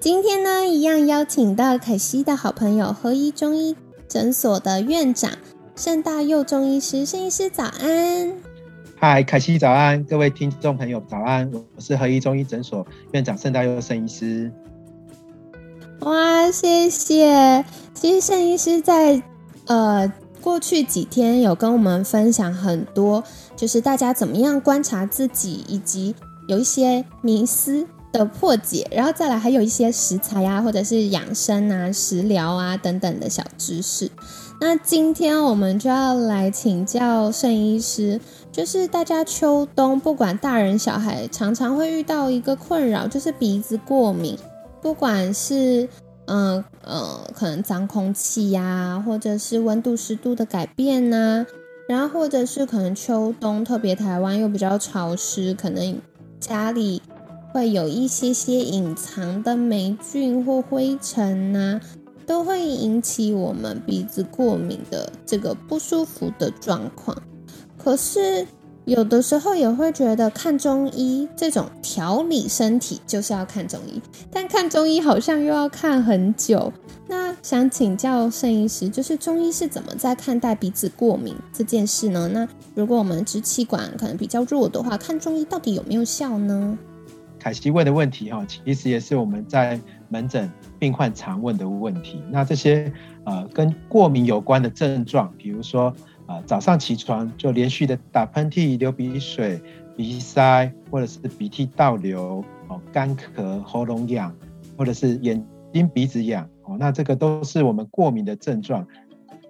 今天呢，一样邀请到凯西的好朋友合一中医诊所的院长盛大佑中医师，盛医师早安。嗨，凯西早安，各位听众朋友早安，我是合一中医诊所院长盛大佑盛医师。哇，谢谢。其实盛医师在呃过去几天有跟我们分享很多，就是大家怎么样观察自己，以及有一些迷思的破解，然后再来还有一些食材啊，或者是养生啊、食疗啊等等的小知识。那今天我们就要来请教盛医师，就是大家秋冬不管大人小孩，常常会遇到一个困扰，就是鼻子过敏，不管是嗯呃可能脏空气呀，或者是温度湿度的改变呐，然后或者是可能秋冬特别台湾又比较潮湿，可能家里会有一些些隐藏的霉菌或灰尘呐。都会引起我们鼻子过敏的这个不舒服的状况。可是有的时候也会觉得看中医这种调理身体就是要看中医，但看中医好像又要看很久。那想请教盛医师，就是中医是怎么在看待鼻子过敏这件事呢？那如果我们支气管可能比较弱的话，看中医到底有没有效呢？凯西问的问题哈，其实也是我们在门诊病患常问的问题。那这些呃跟过敏有关的症状，比如说啊早上起床就连续的打喷嚏、流鼻水、鼻塞，或者是鼻涕倒流、哦干咳、喉咙痒，或者是眼睛鼻子痒哦，那这个都是我们过敏的症状。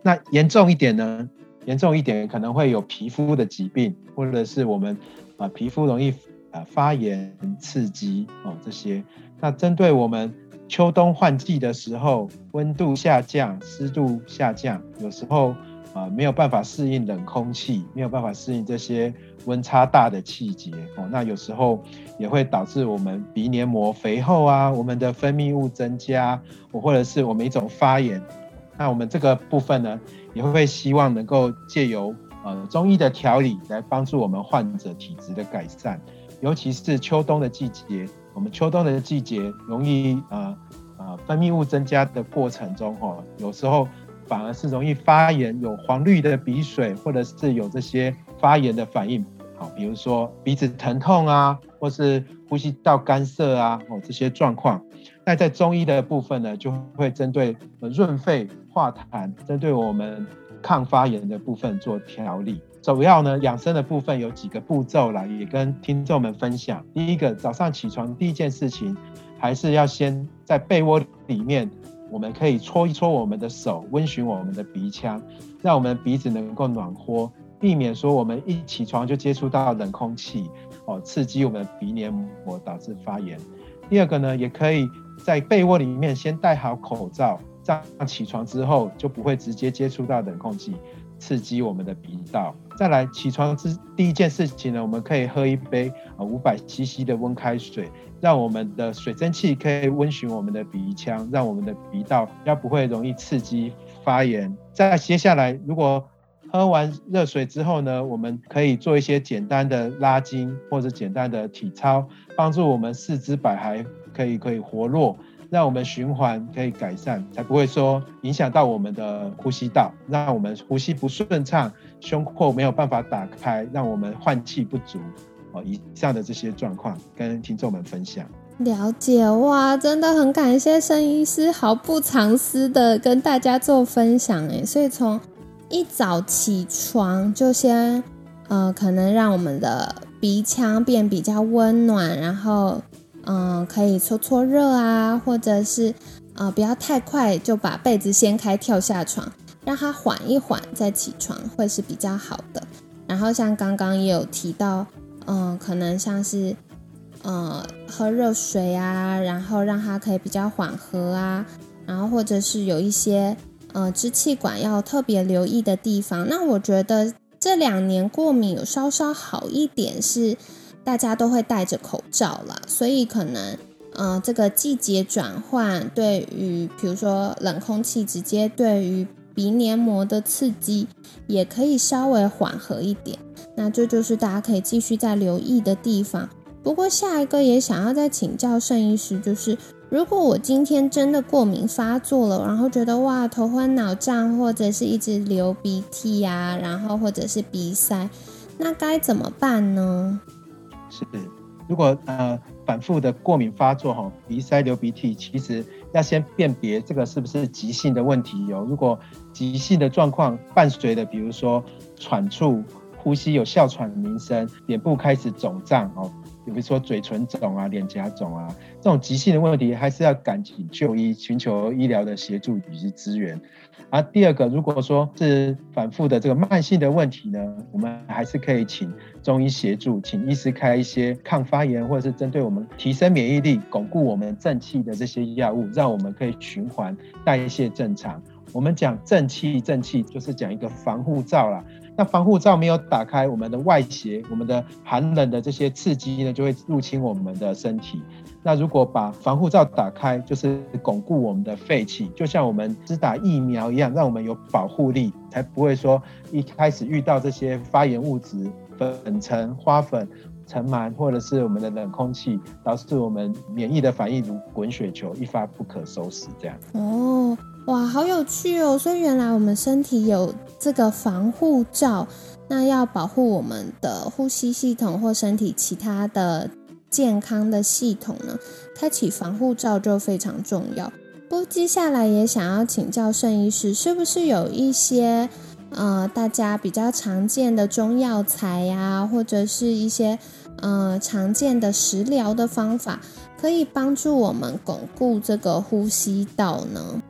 那严重一点呢？严重一点可能会有皮肤的疾病，或者是我们啊皮肤容易。发炎刺激哦，这些。那针对我们秋冬换季的时候，温度下降、湿度下降，有时候啊没有办法适应冷空气，没有办法适应这些温差大的气节哦。那有时候也会导致我们鼻黏膜肥厚啊，我们的分泌物增加，或者是我们一种发炎。那我们这个部分呢，也会希望能够借由呃中医的调理来帮助我们患者体质的改善。尤其是秋冬的季节，我们秋冬的季节容易呃呃分泌物增加的过程中，哈，有时候反而是容易发炎，有黄绿的鼻水，或者是有这些发炎的反应，好，比如说鼻子疼痛啊，或是呼吸道干涩啊，哦这些状况。那在中医的部分呢，就会针对润肺化痰，针对我们抗发炎的部分做调理。首要呢，养生的部分有几个步骤啦，也跟听众们分享。第一个，早上起床第一件事情，还是要先在被窝里面，我们可以搓一搓我们的手，温煦我们的鼻腔，让我们鼻子能够暖和，避免说我们一起床就接触到冷空气，哦，刺激我们的鼻黏膜，导致发炎。第二个呢，也可以在被窝里面先戴好口罩，这样起床之后就不会直接接触到冷空气。刺激我们的鼻道。再来，起床之第一件事情呢，我们可以喝一杯啊五百 CC 的温开水，让我们的水蒸气可以温煦我们的鼻腔，让我们的鼻道要不会容易刺激发炎。再接下来，如果喝完热水之后呢，我们可以做一些简单的拉筋或者简单的体操，帮助我们四肢百骸可以可以活络。让我们循环可以改善，才不会说影响到我们的呼吸道，让我们呼吸不顺畅，胸廓没有办法打开，让我们换气不足。哦，以上的这些状况跟听众们分享。了解哇，真的很感谢申医师毫不藏私的跟大家做分享哎，所以从一早起床就先呃，可能让我们的鼻腔变比较温暖，然后。嗯，可以搓搓热啊，或者是呃不要太快就把被子掀开跳下床，让它缓一缓再起床会是比较好的。然后像刚刚也有提到，嗯，可能像是呃喝热水啊，然后让它可以比较缓和啊，然后或者是有一些呃支气管要特别留意的地方。那我觉得这两年过敏有稍稍好一点，是大家都会戴着口罩了，所以可能呃这个季节转换对于比如说冷空气直接对于鼻黏膜的刺激也可以稍微缓和一点。那这就是大家可以继续再留意的地方。不过下一个也想要再请教盛医师，就是如果我今天真的过敏发作了，然后觉得哇头昏脑胀，或者是一直流鼻涕呀，然后或者是鼻塞，那该怎么办呢？是，如果呃反复的过敏发作哈，鼻塞流鼻涕，其实要先辨别这个是不是急性的问题有。如果急性的状况伴随的，比如说喘促。呼吸有哮喘的鸣声，脸部开始肿胀哦，比如说嘴唇肿啊、脸颊肿啊，这种急性的问题还是要赶紧就医，寻求医疗的协助以及支援。而第二个，如果说是反复的这个慢性的问题呢，我们还是可以请中医协助，请医师开一些抗发炎或者是针对我们提升免疫力、巩固我们正气的这些药物，让我们可以循环代谢正常。我们讲正气，正气就是讲一个防护罩啦。那防护罩没有打开，我们的外邪、我们的寒冷的这些刺激呢，就会入侵我们的身体。那如果把防护罩打开，就是巩固我们的肺气，就像我们只打疫苗一样，让我们有保护力，才不会说一开始遇到这些发炎物质、粉尘、花粉、尘螨，或者是我们的冷空气，导致我们免疫的反应如滚雪球，一发不可收拾。这样哦。哇，好有趣哦！所以原来我们身体有这个防护罩，那要保护我们的呼吸系统或身体其他的健康的系统呢，开启防护罩就非常重要。不，接下来也想要请教盛医师，是不是有一些呃大家比较常见的中药材呀，或者是一些呃常见的食疗的方法，可以帮助我们巩固这个呼吸道呢？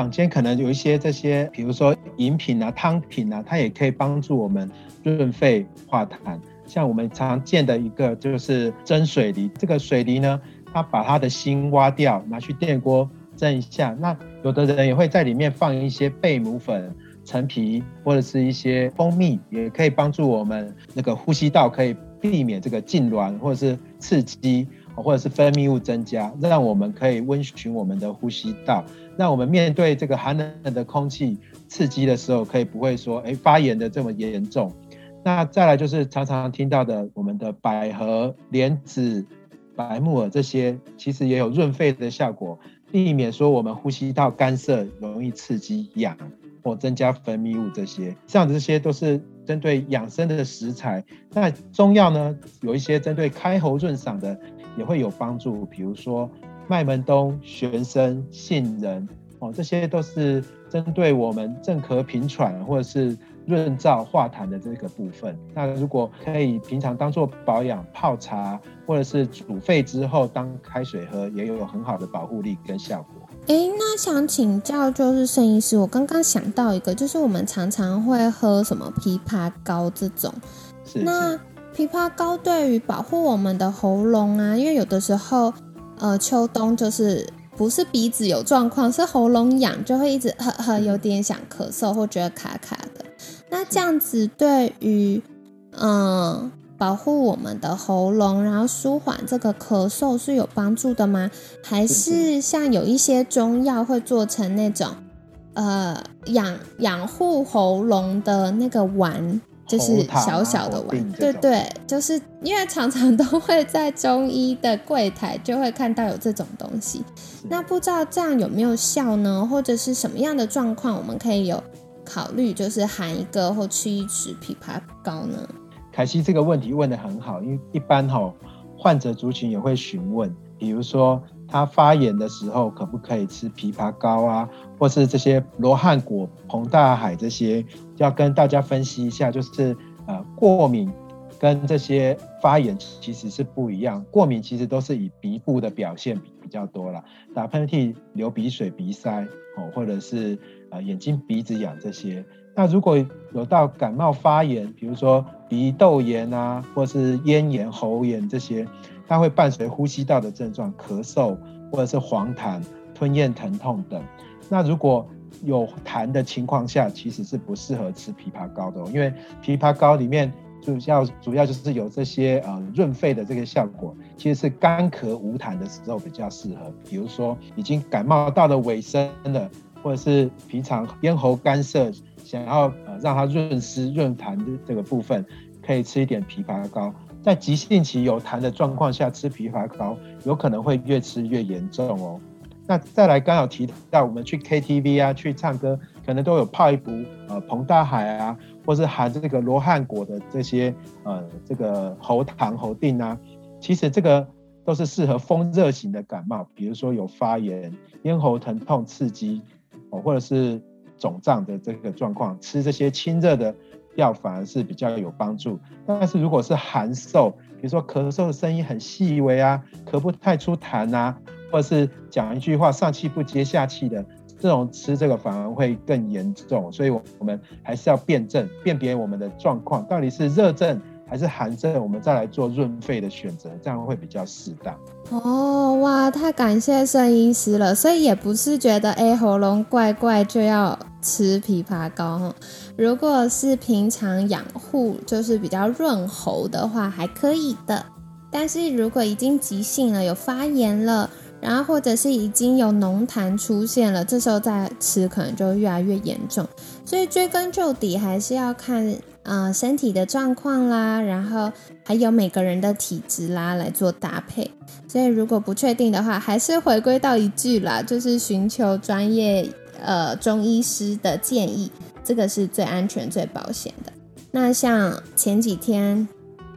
坊间可能有一些这些，比如说饮品啊、汤品啊，它也可以帮助我们润肺化痰。像我们常见的一个就是蒸水梨，这个水梨呢，它把它的芯挖掉，拿去电锅蒸一下。那有的人也会在里面放一些贝母粉、陈皮或者是一些蜂蜜，也可以帮助我们那个呼吸道可以避免这个痉挛或者是刺激。或者是分泌物增加，让我们可以温煦我们的呼吸道。那我们面对这个寒冷的空气刺激的时候，可以不会说哎发炎的这么严重。那再来就是常常听到的，我们的百合、莲子、白木耳这些，其实也有润肺的效果，避免说我们呼吸道干涩、容易刺激痒或增加分泌物这些。像这些都是针对养生的食材。那中药呢，有一些针对开喉润嗓的。也会有帮助，比如说麦门冬、玄参、杏仁，哦，这些都是针对我们正咳平喘或者是润燥化痰的这个部分。那如果可以平常当做保养泡茶，或者是煮沸之后当开水喝，也有很好的保护力跟效果。哎，那想请教就是盛医师，我刚刚想到一个，就是我们常常会喝什么枇杷膏这种，那。枇杷膏对于保护我们的喉咙啊，因为有的时候，呃，秋冬就是不是鼻子有状况，是喉咙痒，就会一直呵呵有点想咳嗽或觉得卡卡的。那这样子对于嗯保护我们的喉咙，然后舒缓这个咳嗽是有帮助的吗？还是像有一些中药会做成那种呃养养护喉咙的那个丸？就是小小的丸，对对，就是因为常常都会在中医的柜台就会看到有这种东西，那不知道这样有没有效呢？或者是什么样的状况我们可以有考虑，就是含一个或吃一匙枇杷膏呢？凯西这个问题问的很好，因为一般哈患者族群也会询问，比如说他发炎的时候可不可以吃枇杷膏啊？或是这些罗汉果、膨大海这些，要跟大家分析一下，就是呃过敏跟这些发炎其实是不一样。过敏其实都是以鼻部的表现比比较多了，打喷嚏、流鼻水、鼻塞哦，或者是呃眼睛、鼻子痒这些。那如果有到感冒发炎，比如说鼻窦炎啊，或是咽炎、喉炎这些，它会伴随呼吸道的症状，咳嗽或者是黄痰、吞咽疼痛等。那如果有痰的情况下，其实是不适合吃枇杷膏的，因为枇杷膏里面主要主要就是有这些呃润肺的这个效果，其实是干咳无痰的时候比较适合。比如说已经感冒到了尾声了，或者是平常咽喉干涩，想要呃让它润湿润痰的这个部分，可以吃一点枇杷膏。在急性期有痰的状况下吃枇杷膏，有可能会越吃越严重哦。那再来，刚好提到我们去 KTV 啊，去唱歌，可能都有泡一壶呃彭大海啊，或是含这个罗汉果的这些呃这个喉糖喉定啊，其实这个都是适合风热型的感冒，比如说有发炎、咽喉疼痛刺激哦，或者是肿胀的这个状况，吃这些清热的药反而是比较有帮助。但是如果是寒嗽，比如说咳嗽的声音很细微啊，咳不太出痰啊。或者是讲一句话上气不接下气的这种吃这个反而会更严重，所以我我们还是要辨证，辨别我们的状况到底是热症还是寒症，我们再来做润肺的选择，这样会比较适当。哦，哇，太感谢圣医师了，所以也不是觉得哎喉咙怪怪就要吃枇杷膏如果是平常养护就是比较润喉的话还可以的，但是如果已经急性了，有发炎了。然后或者是已经有浓痰出现了，这时候再吃可能就越来越严重。所以追根究底还是要看呃身体的状况啦，然后还有每个人的体质啦来做搭配。所以如果不确定的话，还是回归到一句啦，就是寻求专业呃中医师的建议，这个是最安全最保险的。那像前几天，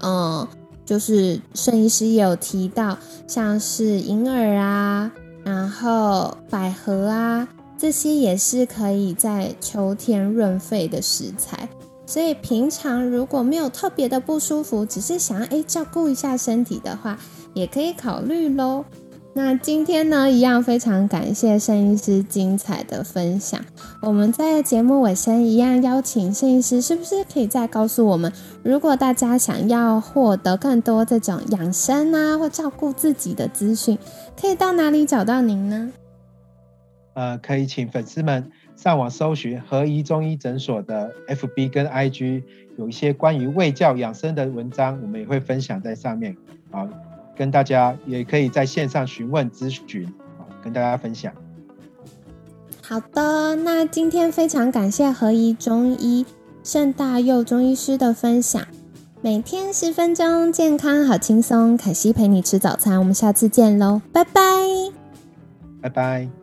嗯。就是圣医师也有提到，像是银耳啊，然后百合啊，这些也是可以在秋天润肺的食材。所以平常如果没有特别的不舒服，只是想要诶照顾一下身体的话，也可以考虑喽。那今天呢，一样非常感谢盛医师精彩的分享。我们在节目尾声一样邀请盛医师，是不是可以再告诉我们，如果大家想要获得更多这种养生啊或照顾自己的资讯，可以到哪里找到您呢？呃，可以请粉丝们上网搜寻合一中医诊所的 FB 跟 IG，有一些关于胃教养生的文章，我们也会分享在上面。好。跟大家也可以在线上询问咨询，跟大家分享。好的，那今天非常感谢何一中医盛大佑中医师的分享。每天十分钟，健康好轻松。凯西陪你吃早餐，我们下次见喽，拜拜，拜拜。